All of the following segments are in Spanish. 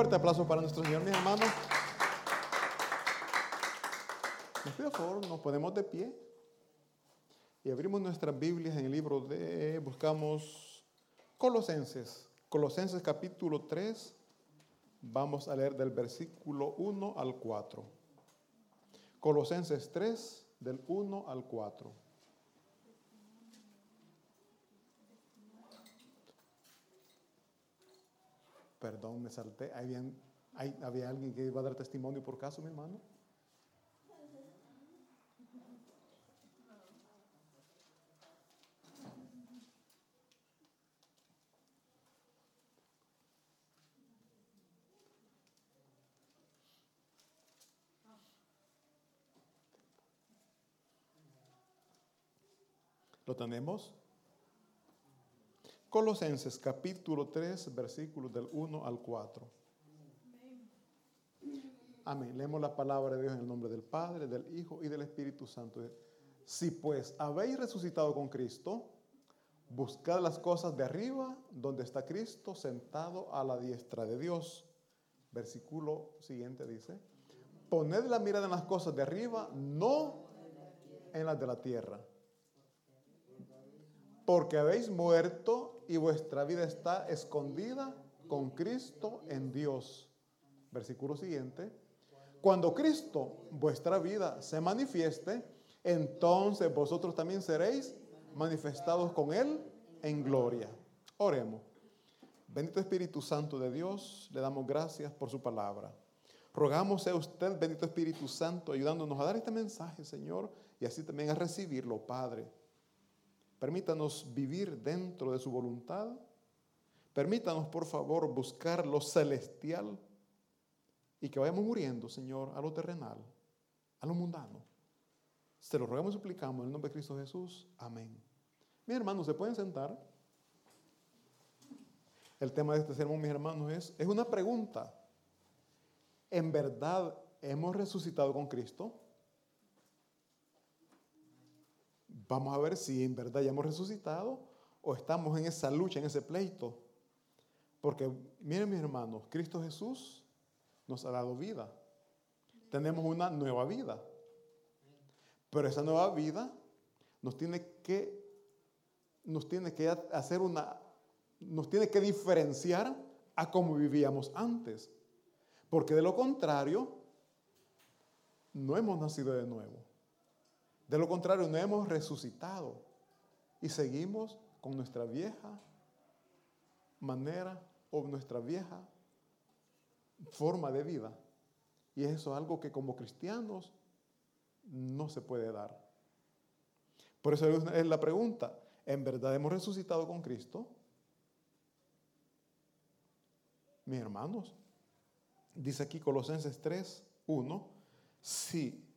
fuerte aplauso para nuestro Señor, mis hermanos. Les pido favor, nos ponemos de pie y abrimos nuestras Biblias en el libro de, buscamos Colosenses, Colosenses capítulo 3, vamos a leer del versículo 1 al 4. Colosenses 3, del 1 al 4. Perdón, me salté. ¿Habían- hay- ¿Había alguien que iba a dar testimonio por caso, mi hermano? ¿Lo tenemos? Colosenses capítulo 3, versículos del 1 al 4. Amén. Leemos la palabra de Dios en el nombre del Padre, del Hijo y del Espíritu Santo. Si pues habéis resucitado con Cristo, buscad las cosas de arriba, donde está Cristo sentado a la diestra de Dios. Versículo siguiente dice, poned la mirada en las cosas de arriba, no en las de la tierra. Porque habéis muerto y vuestra vida está escondida con Cristo en Dios. Versículo siguiente. Cuando Cristo, vuestra vida, se manifieste, entonces vosotros también seréis manifestados con Él en gloria. Oremos. Bendito Espíritu Santo de Dios, le damos gracias por su palabra. Rogamos a usted, bendito Espíritu Santo, ayudándonos a dar este mensaje, Señor, y así también a recibirlo, Padre. Permítanos vivir dentro de su voluntad. Permítanos, por favor, buscar lo celestial y que vayamos muriendo, Señor, a lo terrenal, a lo mundano. Se lo rogamos y suplicamos en el nombre de Cristo Jesús. Amén. Mis hermanos, ¿se pueden sentar? El tema de este sermón, mis hermanos, es, es una pregunta. ¿En verdad hemos resucitado con Cristo? Vamos a ver si en verdad ya hemos resucitado o estamos en esa lucha, en ese pleito. Porque, miren mis hermanos, Cristo Jesús nos ha dado vida. Tenemos una nueva vida. Pero esa nueva vida nos tiene que, nos tiene que hacer una, nos tiene que diferenciar a cómo vivíamos antes. Porque de lo contrario, no hemos nacido de nuevo. De lo contrario, no hemos resucitado. Y seguimos con nuestra vieja manera o nuestra vieja forma de vida. Y eso es algo que como cristianos no se puede dar. Por eso es la pregunta, ¿en verdad hemos resucitado con Cristo? Mis hermanos, dice aquí Colosenses 3, 1, sí,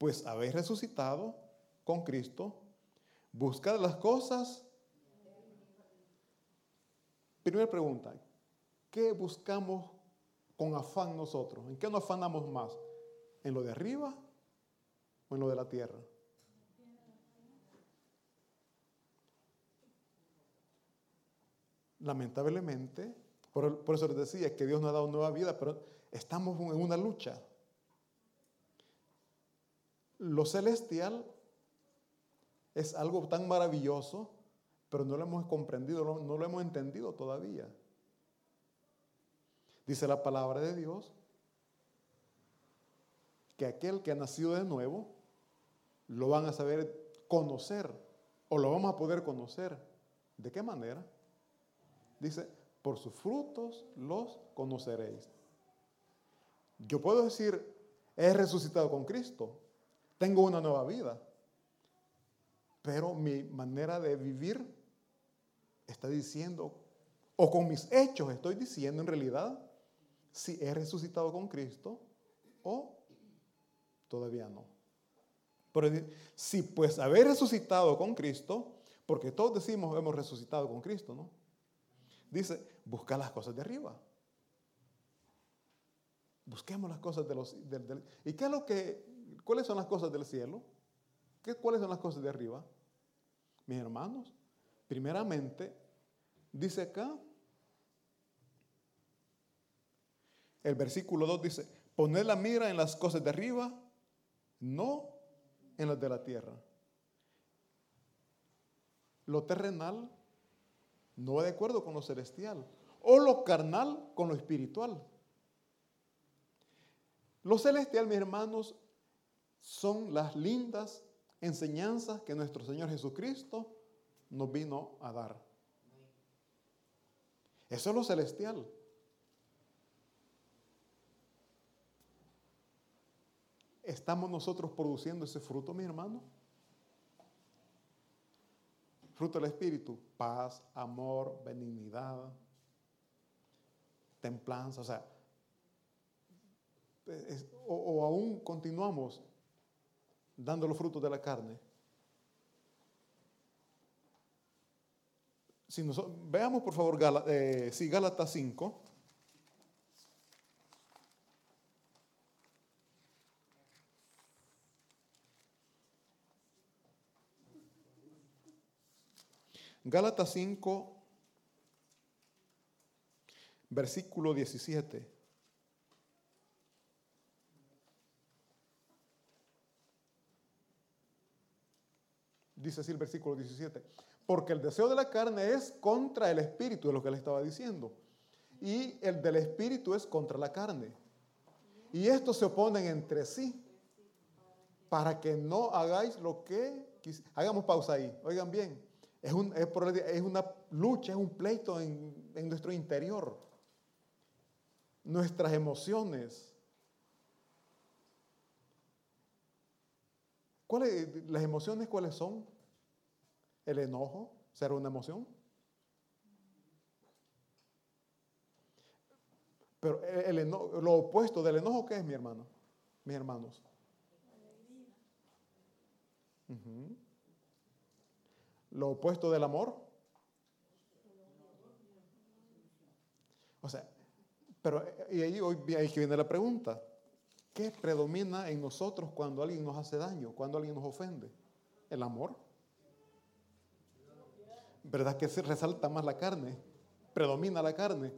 pues habéis resucitado con Cristo, buscad las cosas. Primera pregunta, ¿qué buscamos con afán nosotros? ¿En qué nos afanamos más? ¿En lo de arriba o en lo de la tierra? Lamentablemente, por, eso les decía que Dios nos ha dado nueva vida, pero estamos en una lucha. Lo celestial es algo tan maravilloso, pero no lo hemos comprendido, no, lo hemos entendido todavía. Dice la palabra de Dios que aquel que ha nacido de nuevo lo van a saber conocer o lo vamos a poder conocer. ¿De qué manera? Dice, por sus frutos los conoceréis. Yo puedo decir, he resucitado con Cristo, tengo una nueva vida, pero mi manera de vivir está diciendo, o con mis hechos estoy diciendo en realidad, si he resucitado con Cristo o todavía no. Pero si pues haber resucitado con Cristo, porque todos decimos hemos resucitado con Cristo, ¿no? Dice, busca las cosas de arriba. Busquemos las cosas de los... ¿Y qué es lo que... ¿Cuáles son las cosas del cielo? ¿Qué, ¿Cuáles son las cosas de arriba? Mis hermanos, primeramente, dice acá, el versículo 2 dice, poned la mira en las cosas de arriba, no en las de la tierra. Lo terrenal no va de acuerdo con lo celestial, o lo carnal con lo espiritual. Lo celestial, mis hermanos, son las lindas enseñanzas que nuestro Señor Jesucristo nos vino a dar. Eso es lo celestial. ¿Estamos nosotros produciendo ese fruto, mi hermano? Fruto del Espíritu, paz, amor, benignidad, templanza, o sea, o, aún continuamos dando los frutos de la carne. Si nosotros, veamos por favor Gala, eh, sí, Gálatas 5. Gálatas 5, versículo 17. Dice así el versículo 17. Porque el deseo de la carne es contra el espíritu, de lo que le estaba diciendo. Y el del espíritu es contra la carne. Y estos se oponen entre sí para que no hagáis lo que... Hagamos pausa ahí. Oigan bien. Es, un, es, es una lucha, es un pleito en, en nuestro interior. Nuestras emociones. ¿Cuáles, las emociones cuáles son? El enojo, ¿será una emoción? Pero el enojo, lo opuesto del enojo, ¿qué es, mi hermano? Mis hermanos. Lo opuesto del amor. O sea, pero y ahí hoy que viene la pregunta. ¿Qué predomina en nosotros cuando alguien nos hace daño, cuando alguien nos ofende? ¿El amor? ¿Verdad que se resalta más la carne? Predomina la carne.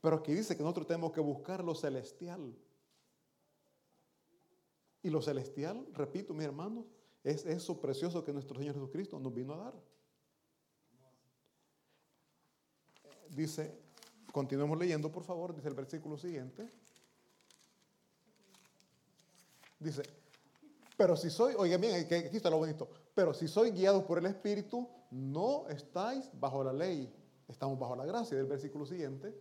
Pero aquí dice que nosotros tenemos que buscar lo celestial. Y lo celestial, repito, mis hermanos, es eso precioso que nuestro Señor Jesucristo nos vino a dar. Dice, continuemos leyendo, por favor, dice el versículo siguiente. Dice, pero si soy, oigan bien, aquí está lo bonito, pero si soy guiado por el Espíritu, no estáis bajo la ley, estamos bajo la gracia del versículo siguiente.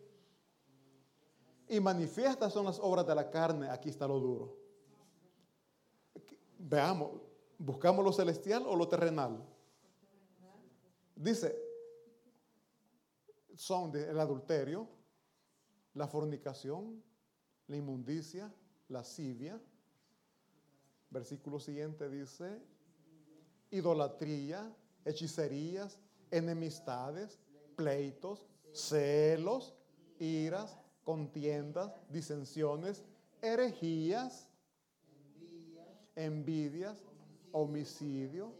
Y manifiestas son las obras de la carne, aquí está lo duro. Veamos, ¿buscamos lo celestial o lo terrenal? Dice, son el adulterio, la fornicación, la inmundicia, la lascivia. Versículo siguiente dice, idolatría, hechicerías, enemistades, pleitos, celos, iras, contiendas, disensiones, herejías, envidias, homicidio,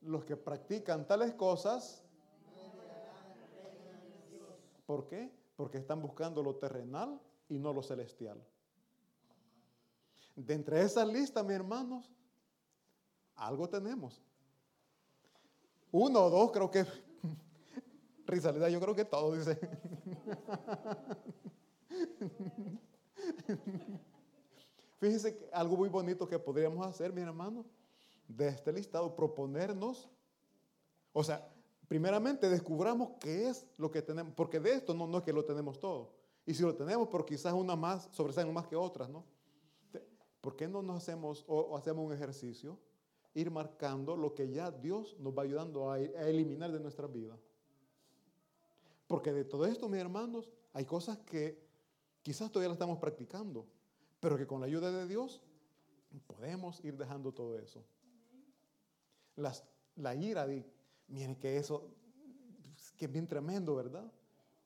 los que practican tales cosas, ¿por qué? Porque están buscando lo terrenal y no lo celestial. De entre esas listas, mis hermanos, algo tenemos. Uno o dos, creo que. Risalida, yo creo que todo dice. Fíjense que algo muy bonito que podríamos hacer, mi hermano, de este listado, proponernos, o sea, primeramente descubramos qué es lo que tenemos, porque de esto no, no es que lo tenemos todo. Y si lo tenemos, pero quizás una más sobresalen más que otras, ¿no? ¿Por qué no nos hacemos o, hacemos un ejercicio? Ir marcando lo que ya Dios nos va ayudando a, eliminar de nuestra vida. Porque de todo esto, mis hermanos, hay cosas que quizás todavía las estamos practicando, pero que con la ayuda de Dios podemos ir dejando todo eso. La ira, miren que eso, que es bien tremendo, ¿verdad?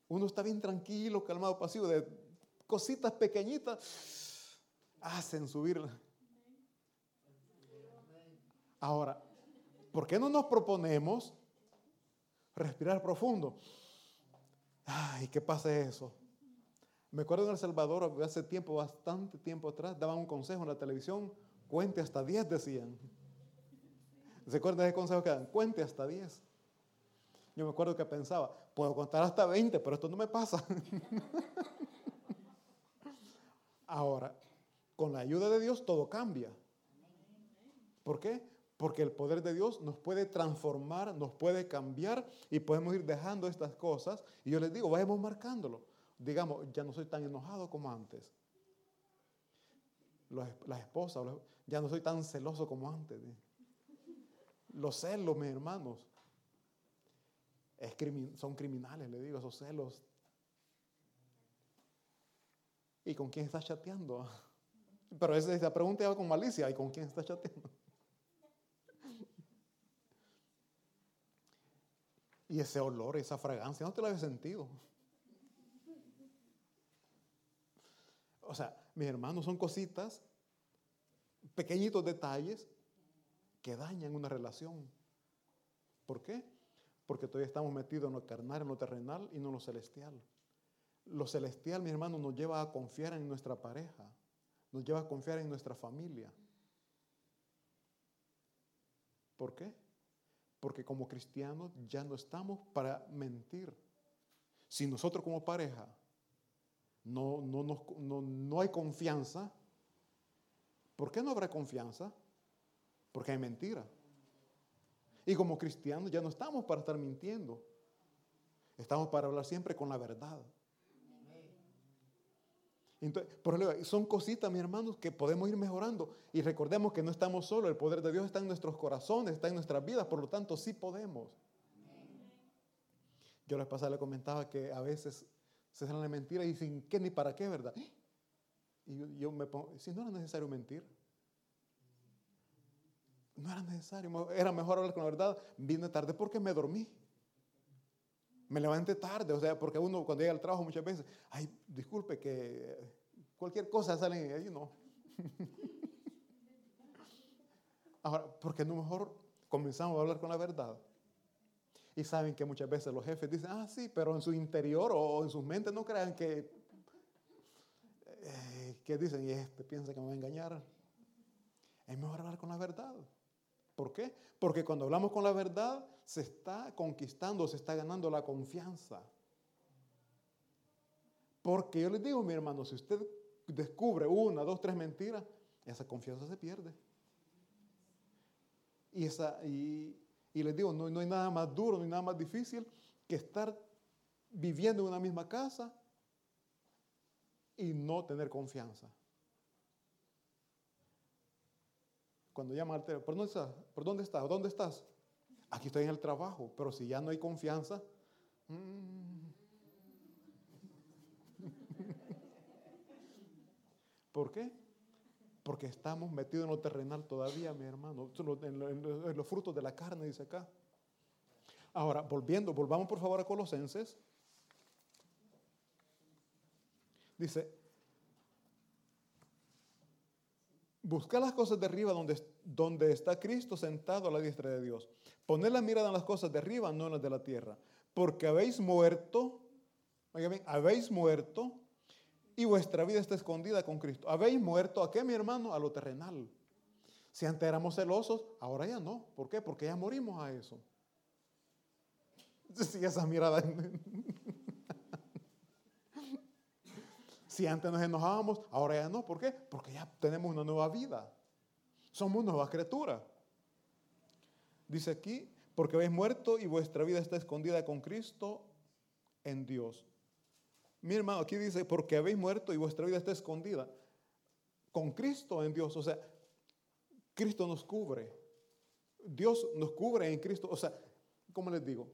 Uno está bien tranquilo, calmado, pasivo, de cositas pequeñitas hacen subir. Ahora, ¿por qué no nos proponemos respirar profundo? Ay, ¿qué pasa eso? Me acuerdo en El Salvador, hace tiempo, bastante tiempo atrás, daban un consejo en la televisión, cuente hasta 10, decían. ¿Se acuerdan de ese consejo que dan? Cuente hasta 10. Yo me acuerdo que pensaba, puedo contar hasta 20, pero esto no me pasa. Ahora, con la ayuda de Dios todo cambia. ¿Por qué? Porque el poder de Dios nos puede transformar, nos puede cambiar y podemos ir dejando estas cosas. Y yo les digo, vayamos marcándolo. Digamos, ya no soy tan enojado como antes. Las esposas, ya no soy tan celoso como antes. Los celos, mis hermanos, son criminales, le digo, esos celos. ¿Y con quién estás chateando? Pero esa pregunta va con malicia. ¿Y con quién está chateando? Y ese olor, esa fragancia, no te lo había sentido. O sea, mis hermanos, son cositas, pequeñitos detalles que dañan una relación. ¿Por qué? Porque todavía estamos metidos en lo carnal, en lo terrenal y no en lo celestial. Lo celestial, mis hermanos, nos lleva a confiar en nuestra pareja nos lleva a confiar en nuestra familia. ¿Por qué? Porque como cristianos ya no estamos para mentir. Si nosotros como pareja no, no, no, no hay confianza, ¿por qué no habrá confianza? Porque hay mentira. Y como cristianos ya no estamos para estar mintiendo. Estamos para hablar siempre con la verdad. Entonces, son cositas, mis hermanos, que podemos ir mejorando. Y recordemos que no estamos solos, el poder de Dios está en nuestros corazones, está en nuestras vidas, por lo tanto sí podemos. Yo la pasada le comentaba que a veces se salen la mentira y dicen, ¿qué ni para qué, verdad? Y yo, me pongo, si no era necesario mentir. No era necesario, era mejor hablar con la verdad. Vine tarde porque me dormí. Me levanté tarde, o sea, porque uno cuando llega al trabajo muchas veces, ay, disculpe que cualquier cosa sale ahí, no. Ahora, ¿por qué no mejor comenzamos a hablar con la verdad? Y saben que muchas veces los jefes dicen, ah, sí, pero en su interior o en sus mentes no crean que, eh, ¿qué dicen? Y este piensa que me va a engañar. Es mejor hablar con la verdad. ¿Por qué? Porque cuando hablamos con la verdad, se está conquistando, se está ganando la confianza. Porque yo les digo, mi hermano, si usted descubre una, dos, tres mentiras, esa confianza se pierde. Y, les digo, no, no hay nada más duro, no hay nada más difícil que estar viviendo en una misma casa y no tener confianza. Cuando llama al teléfono, ¿por dónde estás? ¿Por dónde estás? ¿Dónde estás? Aquí estoy en el trabajo, pero si ya no hay confianza, mm. ¿por qué? Porque estamos metidos en lo terrenal todavía, mi hermano. En, lo- en lo- en lo- en los frutos de la carne, dice acá. Ahora, volviendo, volvamos por favor a Colosenses. Dice, buscar las cosas de arriba donde, donde está Cristo sentado a la diestra de Dios. Poner la mirada en las cosas de arriba, no en las de la tierra. Porque habéis muerto, oiga bien, habéis muerto y vuestra vida está escondida con Cristo. Habéis muerto, ¿a qué, mi hermano? A lo terrenal. Si antes éramos celosos, ahora ya no. ¿Por qué? Porque ya morimos a eso. Sí, esa mirada. Si antes nos enojábamos, ahora ya no. ¿Por qué? Porque ya tenemos una nueva vida. Somos nuevas criaturas. Dice aquí, porque habéis muerto y vuestra vida está escondida con Cristo en Dios. Mi hermano, aquí dice, porque habéis muerto y vuestra vida está escondida con Cristo en Dios. O sea, Cristo nos cubre. Dios nos cubre en Cristo. O sea, ¿cómo les digo?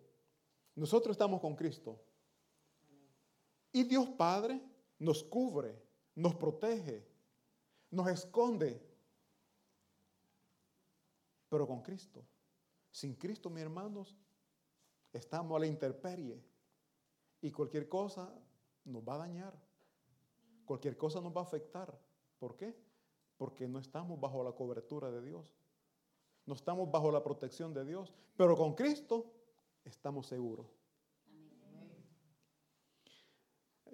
Nosotros estamos con Cristo. Y Dios Padre nos cubre, nos protege, nos esconde. Pero con Cristo. Sin Cristo, mis hermanos, estamos a la intemperie. Y cualquier cosa nos va a dañar. Cualquier cosa nos va a afectar. ¿Por qué? Porque no estamos bajo la cobertura de Dios. No estamos bajo la protección de Dios. Pero con Cristo estamos seguros.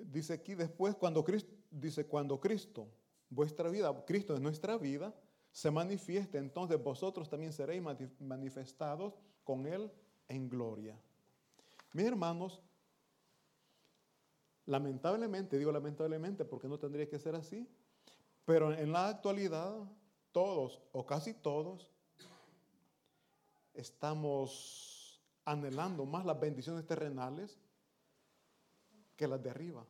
Dice aquí después, cuando Cristo, dice, cuando Cristo, vuestra vida, Cristo es nuestra vida, se manifieste, entonces vosotros también seréis mani- manifestados con Él en gloria. Mis hermanos, lamentablemente, digo lamentablemente porque no tendría que ser así, pero en la actualidad todos o casi todos estamos anhelando más las bendiciones terrenales que las de arriba.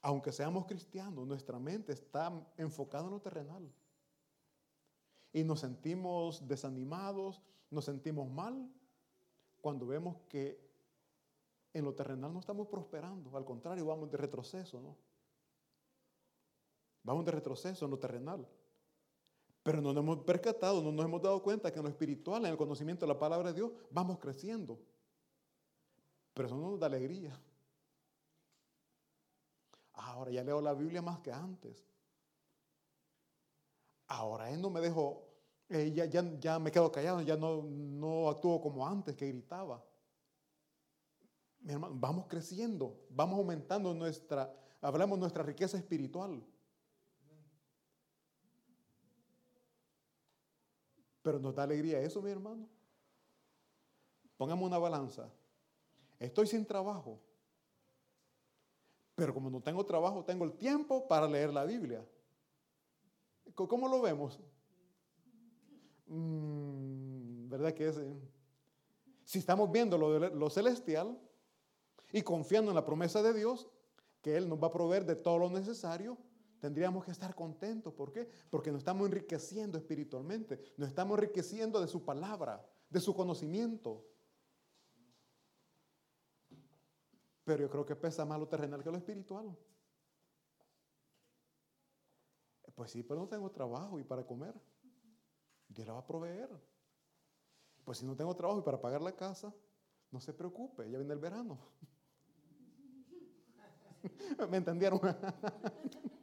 Aunque seamos cristianos, nuestra mente está enfocada en lo terrenal. Y nos sentimos desanimados, nos sentimos mal cuando vemos que en lo terrenal no estamos prosperando. Al contrario, vamos de retroceso, ¿no? Vamos de retroceso en lo terrenal. Pero no nos hemos percatado, no nos hemos dado cuenta que en lo espiritual, en el conocimiento de la palabra de Dios, vamos creciendo. Pero eso no nos da alegría. Ahora ya leo la Biblia más que antes. Ahora él no me dejo, eh, ya, ya, ya me quedo callado, ya no, no actúo como antes, que gritaba. Mi hermano, vamos creciendo, vamos aumentando nuestra, hablamos nuestra riqueza espiritual. Pero nos da alegría eso, mi hermano. Pongamos una balanza. Estoy sin trabajo. Pero como no tengo trabajo, tengo el tiempo para leer la Biblia. ¿Cómo lo vemos? Mm, ¿Verdad que es? eh? Si estamos viendo lo, lo celestial y confiando en la promesa de Dios, que Él nos va a proveer de todo lo necesario, tendríamos que estar contentos. ¿Por qué? Porque nos estamos enriqueciendo espiritualmente, nos estamos enriqueciendo de su palabra, de su conocimiento. Pero yo creo que pesa más lo terrenal que lo espiritual. Pues sí, pero no tengo trabajo y para comer. Dios la va a proveer. Pues si no tengo trabajo y para pagar la casa, no se preocupe, ya viene el verano. ¿Me entendieron?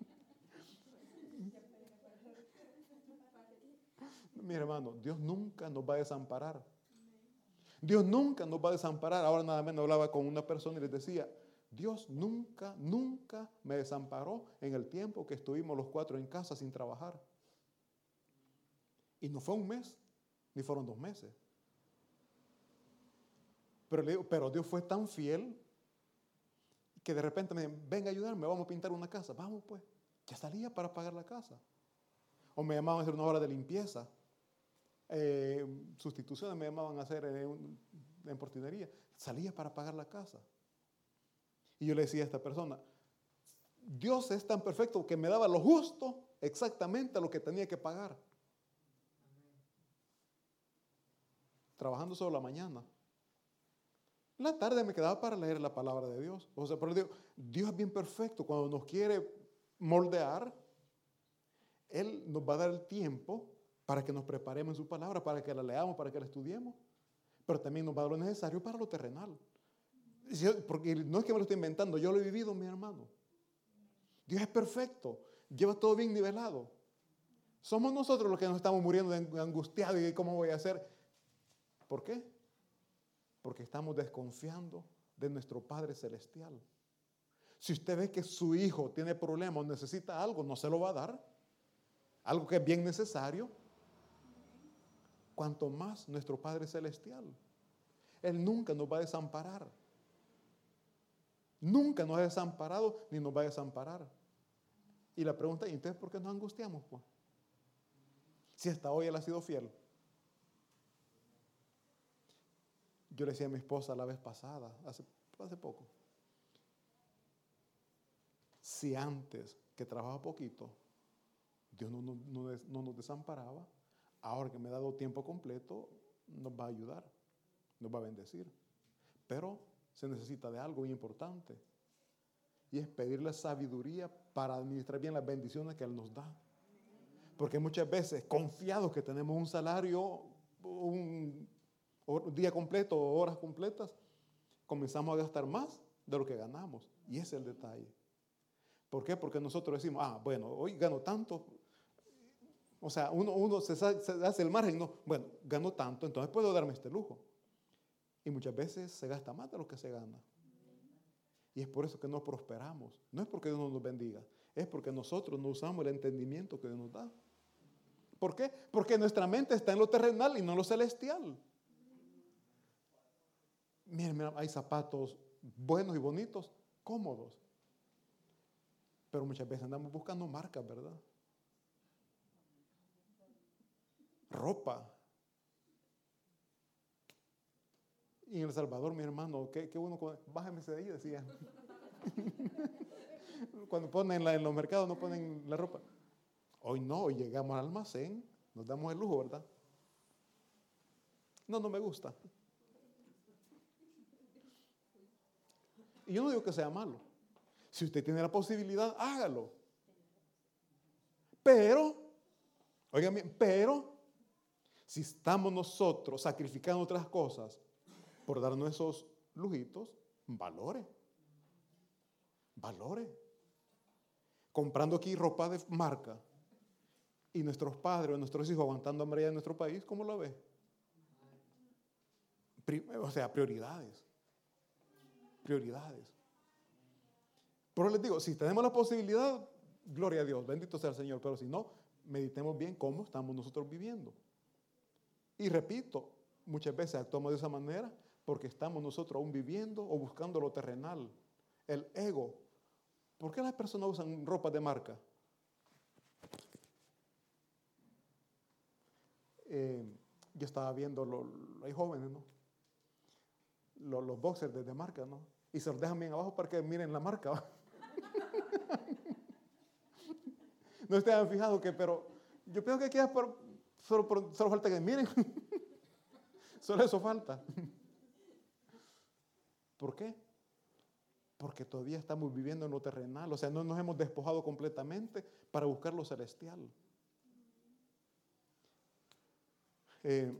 Mi hermano, Dios nunca nos va a desamparar. Dios nunca nos va a desamparar. Ahora nada menos hablaba con una persona y les decía, Dios nunca, nunca me desamparó en el tiempo que estuvimos los cuatro en casa sin trabajar. Y no fue un mes, ni fueron dos meses. Pero, pero Dios fue tan fiel que de repente me dijeron, venga a ayudarme, vamos a pintar una casa. Vamos pues, ya salía para pagar la casa. O me llamaban a hacer una hora de limpieza. Eh, sustituciones me llamaban a hacer eh, un- en portinería. Salía para pagar la casa. Y yo le decía a esta persona, Dios es tan perfecto que me daba lo justo, exactamente lo que tenía que pagar. Trabajando solo la mañana. La tarde me quedaba para leer la palabra de Dios. O sea, pero digo, Dios es bien perfecto. Cuando nos quiere moldear, Él nos va a dar el tiempo para que nos preparemos en su palabra, para que la leamos, para que la estudiemos, pero también nos va a dar lo necesario para lo terrenal. Porque no es que me lo estoy inventando, yo lo he vivido, mi hermano. Dios es perfecto, lleva todo bien nivelado. Somos nosotros los que nos estamos muriendo de angustiados y cómo voy a hacer. ¿Por qué? Porque estamos desconfiando de nuestro Padre Celestial. Si usted ve que su hijo tiene problemas necesita algo, no se lo va a dar. Algo que es bien necesario. Cuanto más nuestro Padre Celestial. Él nunca nos va a desamparar. Nunca nos ha desamparado ni nos va a desamparar. Y la pregunta es, entonces, ¿por qué nos angustiamos? Pues? Si hasta hoy Él ha sido fiel. Yo le decía a mi esposa la vez pasada, hace, poco, si antes que trabajaba poquito, Dios no nos desamparaba, ahora que me ha dado tiempo completo, nos va a ayudar, nos va a bendecir. Pero se necesita de algo muy importante, y es pedirle sabiduría para administrar bien las bendiciones que Él nos da. Porque muchas veces, confiados que tenemos un salario, un día completo, horas completas, comenzamos a gastar más de lo que ganamos. Y ese es el detalle. ¿Por qué? Porque nosotros decimos, ah, bueno, hoy gano tanto. O sea, uno, uno se, hace el margen, no, bueno, gano tanto, entonces puedo darme este lujo. Y muchas veces se gasta más de lo que se gana. Y es por eso que no prosperamos. No es porque Dios no nos bendiga, es porque nosotros no usamos el entendimiento que Dios nos da. ¿Por qué? Porque nuestra mente está en lo terrenal y no en lo celestial. Miren, hay zapatos buenos y bonitos, cómodos. Pero muchas veces andamos buscando marcas, ¿verdad? Ropa. Y en El Salvador, mi hermano, qué, qué bueno, bájame ese de ahí, decía. Cuando ponen la- en los mercados, no ponen la ropa. Hoy no, hoy llegamos al almacén, nos damos el lujo, ¿verdad? No, no me gusta. Y yo no digo que sea malo. Si usted tiene la posibilidad, hágalo. Pero, oigan bien, pero, si estamos nosotros sacrificando otras cosas por darnos esos lujitos, valore. Valore. Comprando aquí ropa de marca y nuestros padres o nuestros hijos aguantando hambre en nuestro país, ¿cómo lo ve? O sea, prioridades. Prioridades. Pero les digo, si tenemos la posibilidad, gloria a Dios, bendito sea el Señor, pero si no, meditemos bien cómo estamos nosotros viviendo. Y repito, muchas veces actuamos de esa manera porque estamos nosotros aún viviendo o buscando lo terrenal, el ego. ¿Por qué las personas usan ropa de marca? Eh, yo estaba viendo, hay jóvenes, ¿no? Lo- los boxers de, de marca, ¿no? Y se los dejan bien abajo para que miren la marca. no ustedes han fijado que, pero yo pienso que es por, solo, falta que miren. solo eso falta. ¿Por qué? Porque todavía estamos viviendo en lo terrenal, o sea, no nos hemos despojado completamente para buscar lo celestial. Eh,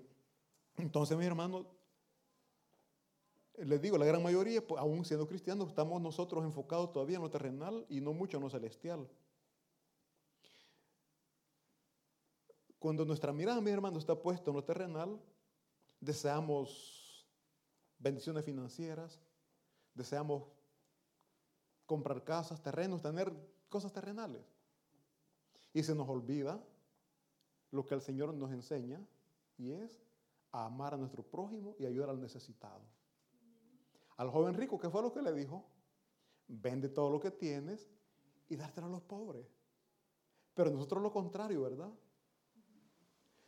entonces, mis hermanos, les digo, la gran mayoría, pues, aún siendo cristianos, estamos nosotros enfocados todavía en lo terrenal y no mucho en lo celestial. Cuando nuestra mirada, mis hermanos, está puesta en lo terrenal, deseamos bendiciones financieras, deseamos comprar casas, terrenos, tener cosas terrenales. Y se nos olvida lo que el Señor nos enseña y es a amar a nuestro prójimo y ayudar al necesitado. Al joven rico, ¿qué fue lo que le dijo? Vende todo lo que tienes y dártelo a los pobres. Pero nosotros lo contrario, ¿verdad?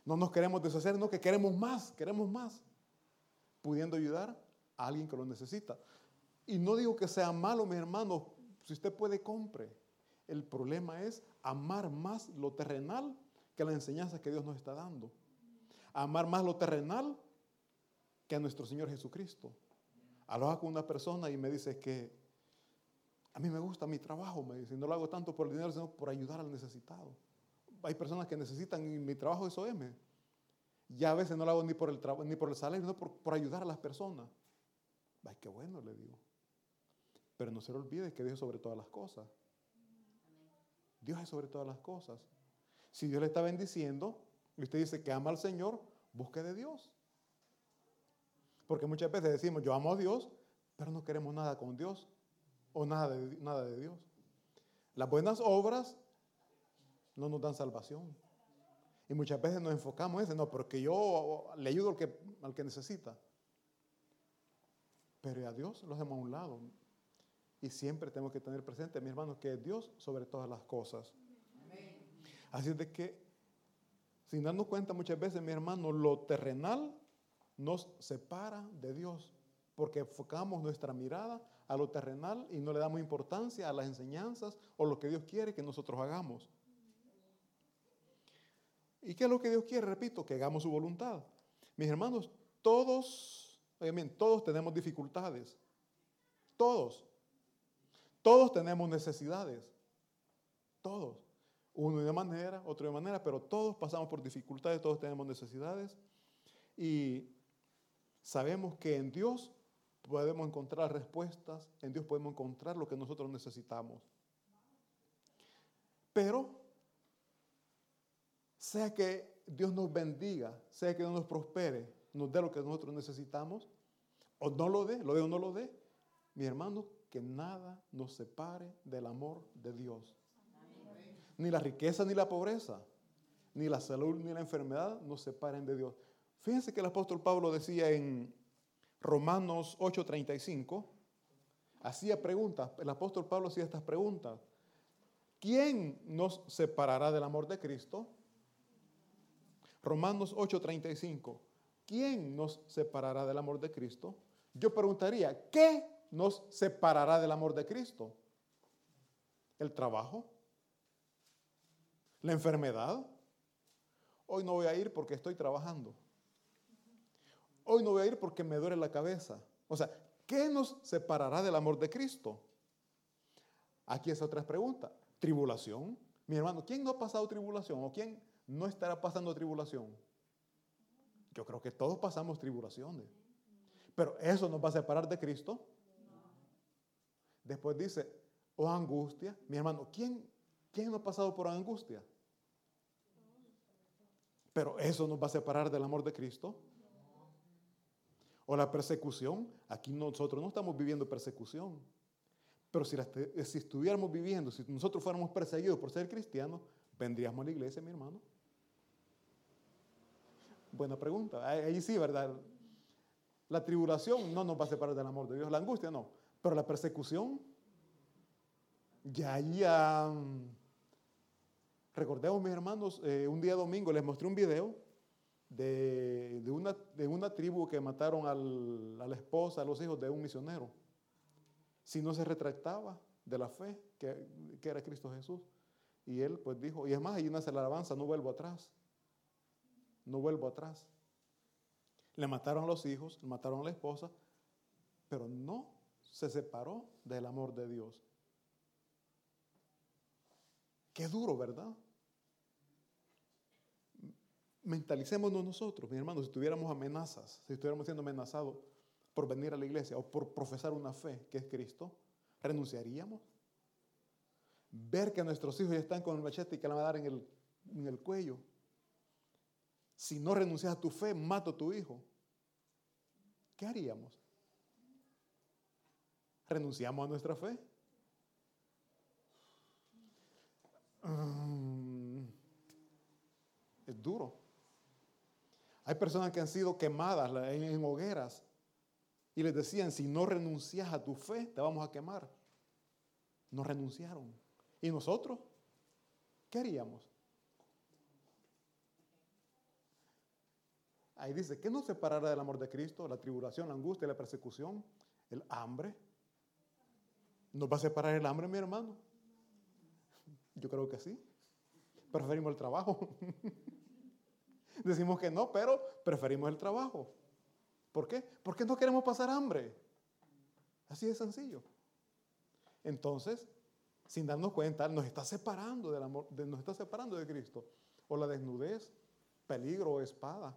No nos queremos deshacer, no, que queremos más, queremos más, pudiendo ayudar a alguien que lo necesita. Y no digo que sea malo, mi hermano, si usted puede, compre. El problema es amar más lo terrenal que la enseñanza que Dios nos está dando. Amar más lo terrenal que a nuestro Señor Jesucristo. Hablaba con una persona y me dice que a mí me gusta mi trabajo, me dice, no lo hago tanto por el dinero, sino por ayudar al necesitado. Hay personas que necesitan mi trabajo es OM. Ya a veces no lo hago ni por el, ni por el salario, sino por, por ayudar a las personas. Ay, qué bueno, le digo. Pero no se le olvide que Dios es sobre todas las cosas. Dios es sobre todas las cosas. Si Dios le está bendiciendo y usted dice que ama al Señor, busque de Dios. Porque muchas veces decimos, yo amo a Dios, pero no queremos nada con Dios o nada de, nada de Dios. Las buenas obras no nos dan salvación. Y muchas veces nos enfocamos en eso, no, porque yo le ayudo al que, al que necesita. Pero a Dios lo hacemos a un lado. Y siempre tenemos que tener presente, mi hermano, que es Dios sobre todas las cosas. Así es de que, sin darnos cuenta muchas veces, mi hermano, lo terrenal nos separa de Dios, porque enfocamos nuestra mirada a lo terrenal y no le damos importancia a las enseñanzas o lo que Dios quiere que nosotros hagamos. ¿Y qué es lo que Dios quiere? Repito, que hagamos su voluntad. Mis hermanos, todos, todos tenemos dificultades. Todos. Todos tenemos necesidades. Todos. Uno de manera, otro de manera, pero todos pasamos por dificultades, todos tenemos necesidades. Y sabemos que en Dios podemos encontrar respuestas, en Dios podemos encontrar lo que nosotros necesitamos. Pero, sea que Dios nos bendiga, sea que Dios nos prospere, nos dé lo que nosotros necesitamos, o no lo dé, lo dé o no lo dé, mi hermano, que nada nos separe del amor de Dios. Ni la riqueza ni la pobreza, ni la salud ni la enfermedad nos separen de Dios. Fíjense que el apóstol Pablo decía en Romanos 8:35, hacía preguntas, el apóstol Pablo hacía estas preguntas. ¿Quién nos separará del amor de Cristo? Romanos 8:35, ¿quién nos separará del amor de Cristo? Yo preguntaría, ¿qué nos separará del amor de Cristo? ¿El trabajo? ¿La enfermedad? Hoy no voy a ir porque estoy trabajando. Hoy no voy a ir porque me duele la cabeza. O sea, ¿qué nos separará del amor de Cristo? Aquí es otra pregunta. ¿Tribulación? Mi hermano, ¿quién no ha pasado tribulación? ¿O quién no estará pasando tribulación? Yo creo que todos pasamos tribulaciones. Pero ¿eso nos va a separar de Cristo? Después dice, o angustia. Mi hermano, ¿quién, ¿quién no ha pasado por angustia? Pero ¿eso nos va a separar del amor de Cristo? O la persecución. Aquí nosotros no estamos viviendo persecución. Pero si, si estuviéramos viviendo, si nosotros fuéramos perseguidos por ser cristianos, ¿vendríamos a la iglesia, mi hermano? Buena pregunta. Ahí, sí, ¿verdad? La tribulación no nos va a separar del amor de Dios. La angustia no. Pero la persecución, ya ah, recordemos, mis hermanos, eh, un día domingo les mostré un video de, una, una tribu que mataron al- a la esposa, a los hijos de un misionero. Si no se retractaba de la fe que, que era Cristo Jesús. Y él pues dijo, y es más, nace la alabanza, no vuelvo atrás. No vuelvo atrás. Le mataron a los hijos, le mataron a la esposa, pero no se separó del amor de Dios. Qué duro, ¿verdad? Mentalicémonos nosotros, mis hermanos, si tuviéramos amenazas, si estuviéramos siendo amenazados por venir a la iglesia o por profesar una fe que es Cristo, ¿renunciaríamos? Ver que nuestros hijos ya están con el machete y que la van a dar en el, en el cuello. Si no renuncias a tu fe, mato a tu hijo. ¿Qué haríamos? ¿Renunciamos a nuestra fe? Mm, es duro. Hay personas que han sido quemadas en hogueras y les decían, si no renuncias a tu fe, te vamos a quemar. No renunciaron. ¿Y nosotros? ¿Qué haríamos? Ahí dice, ¿qué nos separará del amor de Cristo? La tribulación, la angustia, la persecución, el hambre. ¿Nos va a separar el hambre, mi hermano? Yo creo que sí. Preferimos el trabajo. Decimos que no, pero preferimos el trabajo. ¿Por qué? Porque no queremos pasar hambre. Así de sencillo. Entonces, sin darnos cuenta, nos está separando del amor, nos está separando de Cristo. O la desnudez, peligro o espada.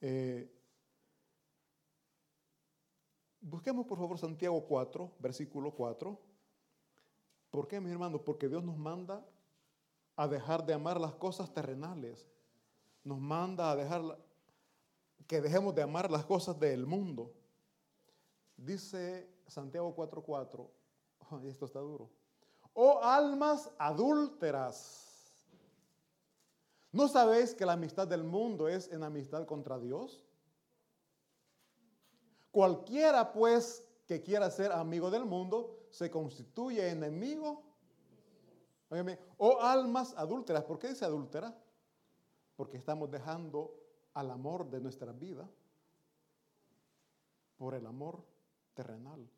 Eh, busquemos por favor Santiago 4, versículo 4. ¿Por qué, mis hermanos? Porque Dios nos manda a dejar de amar las cosas terrenales. Nos manda a dejar que dejemos de amar las cosas del mundo. Dice Santiago 4:4, oh, esto está duro. Oh almas adúlteras. ¿No sabéis que la amistad del mundo es enemistad contra Dios? Cualquiera pues que quiera ser amigo del mundo se constituye enemigo. Óigame, oh almas adúlteras. ¿Por qué dice adúltera? Porque estamos dejando al amor de nuestra vida por el amor terrenal.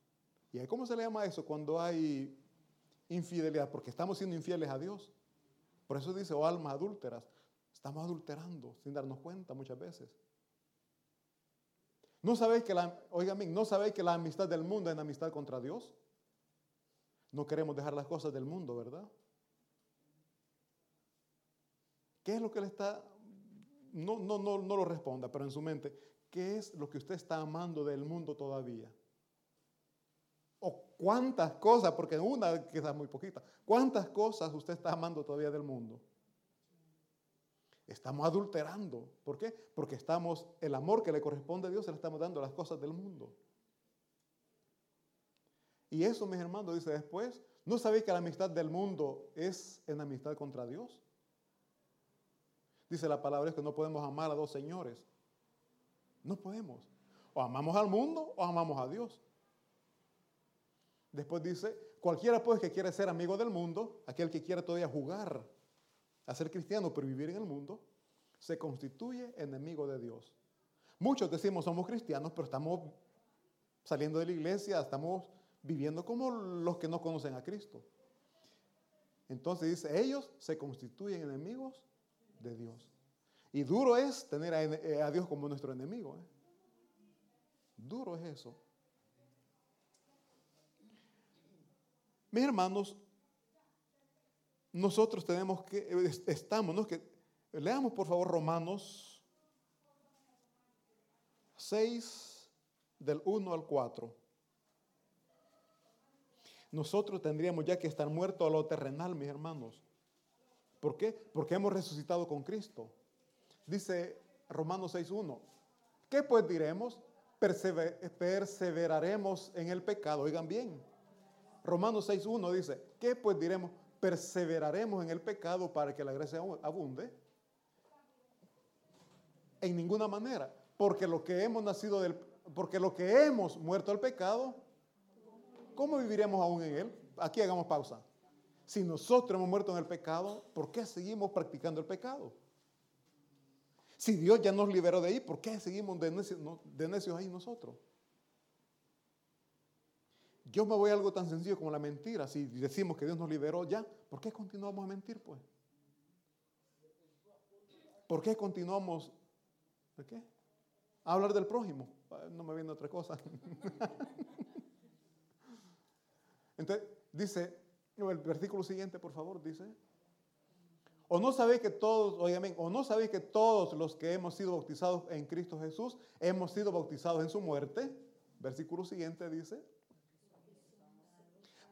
¿Y cómo se le llama eso cuando hay infidelidad? Porque estamos siendo infieles a Dios. Por eso dice, oh almas adúlteras. Estamos adulterando sin darnos cuenta muchas veces. ¿No sabéis que la, oígame, ¿no sabéis que la amistad del mundo es amistad contra Dios? No queremos dejar las cosas del mundo, ¿verdad? ¿Qué es lo que le está, no, no, no, no lo responda, pero en su mente, ¿qué es lo que usted está amando del mundo todavía? ¿O cuántas cosas, porque una queda muy poquita, cuántas cosas usted está amando todavía del mundo? Estamos adulterando. ¿Por qué? Porque estamos, el amor que le corresponde a Dios se le estamos dando a las cosas del mundo. Y eso, mis hermanos, dice después, ¿no sabéis que la amistad del mundo es en amistad contra Dios? Dice la palabra es que no podemos amar a dos señores. No podemos. O amamos al mundo o amamos a Dios. Después dice, cualquiera pues que quiere ser amigo del mundo, aquel que quiere todavía jugar a ser cristiano pero vivir en el mundo, se constituye enemigo de Dios. Muchos decimos somos cristianos, pero estamos saliendo de la iglesia, estamos viviendo como los que no conocen a Cristo. Entonces dice, ellos se constituyen enemigos de Dios. Y duro es tener a, eh, Dios como nuestro enemigo. ¿eh? Duro es eso. Mis hermanos, nosotros tenemos que, estamos, ¿no? Que, leamos por favor Romanos 6, del 1 al 4. Nosotros tendríamos ya que estar muertos a lo terrenal, mis hermanos. ¿Por qué? Porque hemos resucitado con Cristo. Dice Romanos 6.1. ¿Qué pues diremos? Persever- perseveraremos en el pecado. Oigan bien. Romanos 6.1 dice, ¿qué pues diremos? Perseveraremos en el pecado para que la gracia abunde. En ninguna manera. Porque lo que hemos nacido del, porque lo que hemos muerto al pecado, ¿cómo viviremos aún en él? Aquí hagamos pausa. Si nosotros hemos muerto en el pecado, ¿por qué seguimos practicando el pecado? Si Dios ya nos liberó de ahí, ¿por qué seguimos de de necios ahí nosotros? Yo me voy a algo tan sencillo como la mentira. Si decimos que Dios nos liberó ya, ¿por qué continuamos a mentir pues? ¿Por qué continuamos ¿de qué? a hablar del prójimo? No me viene otra cosa. Entonces, dice, el versículo siguiente, por favor, dice, o no sabéis que todos, o no sabéis que todos los que hemos sido bautizados en Cristo Jesús, hemos sido bautizados en su muerte. Versículo siguiente dice,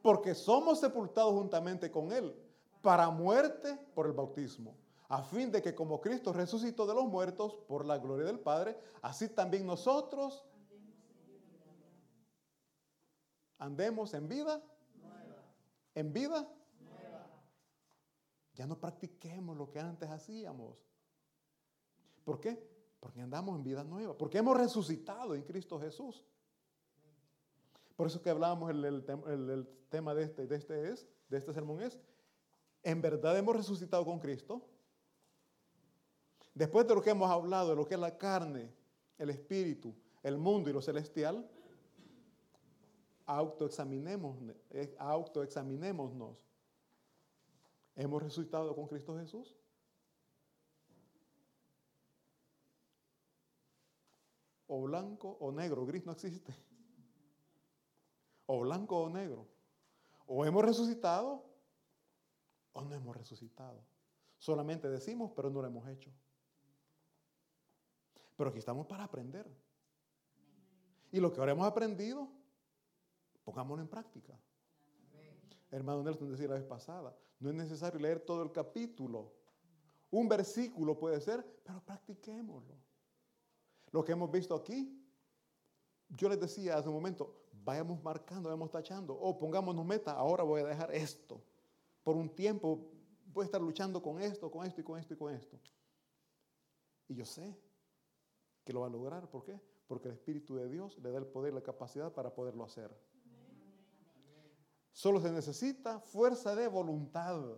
porque somos sepultados juntamente con Él para muerte por el bautismo, a fin de que como Cristo resucitó de los muertos por la gloria del Padre, así también nosotros andemos en vida, en vida, ya no practiquemos lo que antes hacíamos. ¿Por qué? Porque andamos en vida nueva, porque hemos resucitado en Cristo Jesús. Por eso que hablábamos, el, el tem- el- el tema de este, de, este es, de este sermón es, en verdad hemos resucitado con Cristo. Después de lo que hemos hablado, de lo que es la carne, el espíritu, el mundo y lo celestial, eh, autoexaminémonos. ¿Hemos resucitado con Cristo Jesús? O blanco o negro, gris no existe. O blanco o negro. O hemos resucitado o no hemos resucitado. Solamente decimos, pero no lo hemos hecho. Pero aquí estamos para aprender. Y lo que ahora hemos aprendido, pongámoslo en práctica. Hermano Nelson decía la vez pasada, no es necesario leer todo el capítulo. Un versículo puede ser, pero practiquémoslo. Lo que hemos visto aquí, yo les decía hace un momento, vayamos marcando, vayamos tachando, o pongámonos meta, ahora voy a dejar esto. Por un tiempo voy a estar luchando con esto, con esto y con esto y con esto. Y yo sé que lo va a lograr. ¿Por qué? Porque el Espíritu de Dios le da el poder la capacidad para poderlo hacer. Solo se necesita fuerza de voluntad,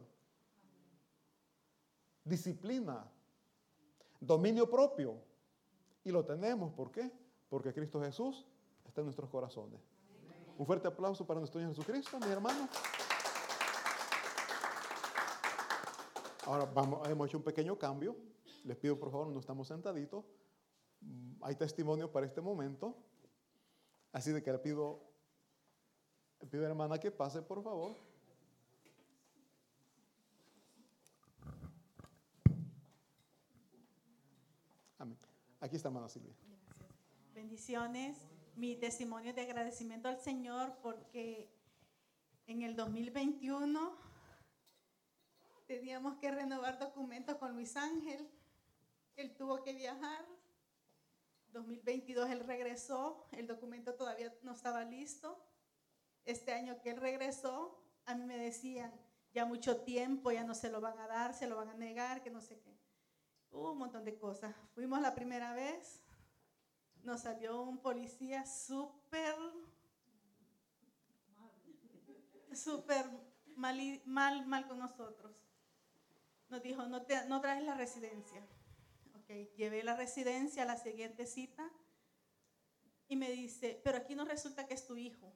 disciplina, dominio propio. Y lo tenemos, ¿por qué? Porque Cristo Jesús está en nuestros corazones. Un fuerte aplauso para nuestro Señor Jesucristo, mi hermano. Ahora hemos hecho un pequeño cambio. Les pido por favor, no estamos sentaditos. Mm, Hay testimonio para este momento. Así de que le pido, le pido hermana que pase, por favor. Amén. Aquí está hermana Silvia. Bendiciones. Mi testimonio de agradecimiento al Señor porque en el 2021 teníamos que renovar documentos con Luis Ángel. Él tuvo que viajar. 2022 él regresó. El documento todavía no estaba listo. Este año que él regresó, a mí me decían, ya mucho tiempo, ya no se lo van a dar, se lo van a negar, que no sé qué. Hubo un montón de cosas. Fuimos la primera vez, nos salió un policía súper, súper mal, mal, mal con nosotros. Nos dijo, no, te, no traes la residencia. Ok, llevé la residencia a la siguiente cita y me dice, pero aquí no resulta que es tu hijo.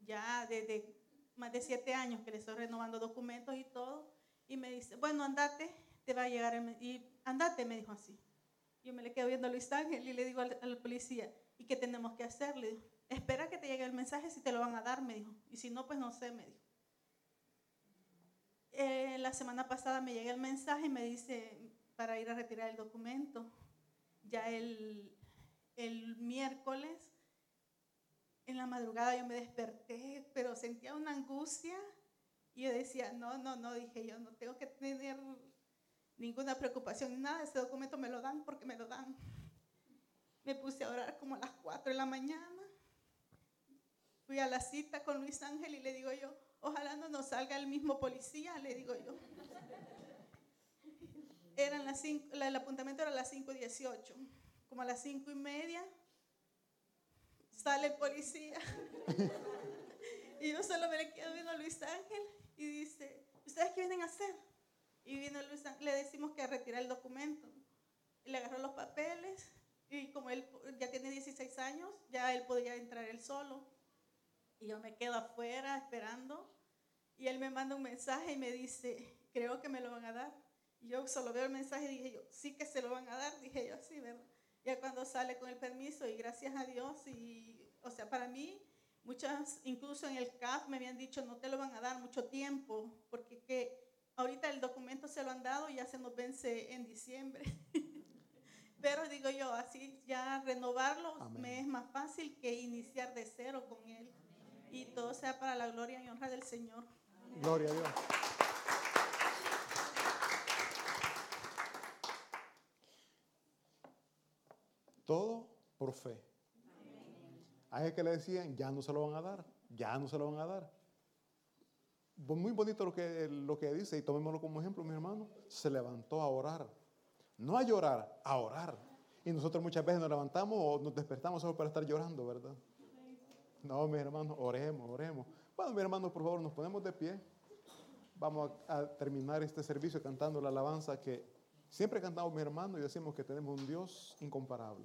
Ya desde más de siete años que le estoy renovando documentos y todo. Y me dice, bueno, andate, te va a llegar Y andate, me dijo así. Yo me le quedo viendo a Luis Ángel y le digo al, al policía, ¿y qué tenemos que hacer? Le digo, espera que te llegue el mensaje si te lo van a dar, me dijo. Y si no, pues no sé, me dijo. Eh, la semana pasada me llega el mensaje y me dice para ir a retirar el documento. Ya el, el miércoles, en la madrugada yo me desperté, pero sentía una angustia y yo decía, no, no, no, dije yo, no tengo que tener ninguna preocupación, nada, ese documento me lo dan porque me lo dan. Me puse a orar como a las 4 de la mañana. Fui a la cita con Luis Ángel y le digo yo, ojalá no nos salga el mismo policía, le digo yo. Eran las cinco- el apuntamiento era a las 5 y 18. Como a las 5 y media sale el policía. y yo solo me le quedo viendo a Luis Ángel y dice, ¿ustedes qué vienen a hacer? Y viene Luis le decimos que retirar el documento. Le agarró los papeles y como él ya tiene 16 años, ya él podía entrar él solo. Y yo me quedo afuera esperando. Y él me manda un mensaje y me dice, creo que me lo van a dar. Y yo solo veo el mensaje y dije yo, sí que se lo van a dar, dije yo así, ¿verdad? Ya cuando sale con el permiso y gracias a Dios y, o sea, para mí, muchas, incluso en el CAF me habían dicho, no te lo van a dar mucho tiempo, porque que ahorita el documento se lo han dado y ya se nos vence en diciembre. Pero digo yo, así ya renovarlo Amén. me es más fácil que iniciar de cero con él. Y todo sea para la gloria y honra del Señor. Gloria a Dios. Todo por fe. A que le decían, ya no se lo van a dar, ya no se lo van a dar. Muy bonito lo que, lo que dice, y tomémoslo como ejemplo, mi hermano. Se levantó a orar. No a llorar, a orar. Y nosotros muchas veces nos levantamos o nos despertamos solo para estar llorando, ¿verdad? No, mis hermanos, oremos, oremos. Bueno, mis hermanos, por favor, nos ponemos de pie. Vamos a terminar este servicio cantando la alabanza que siempre cantamos, mi hermano, y decimos que tenemos un Dios incomparable.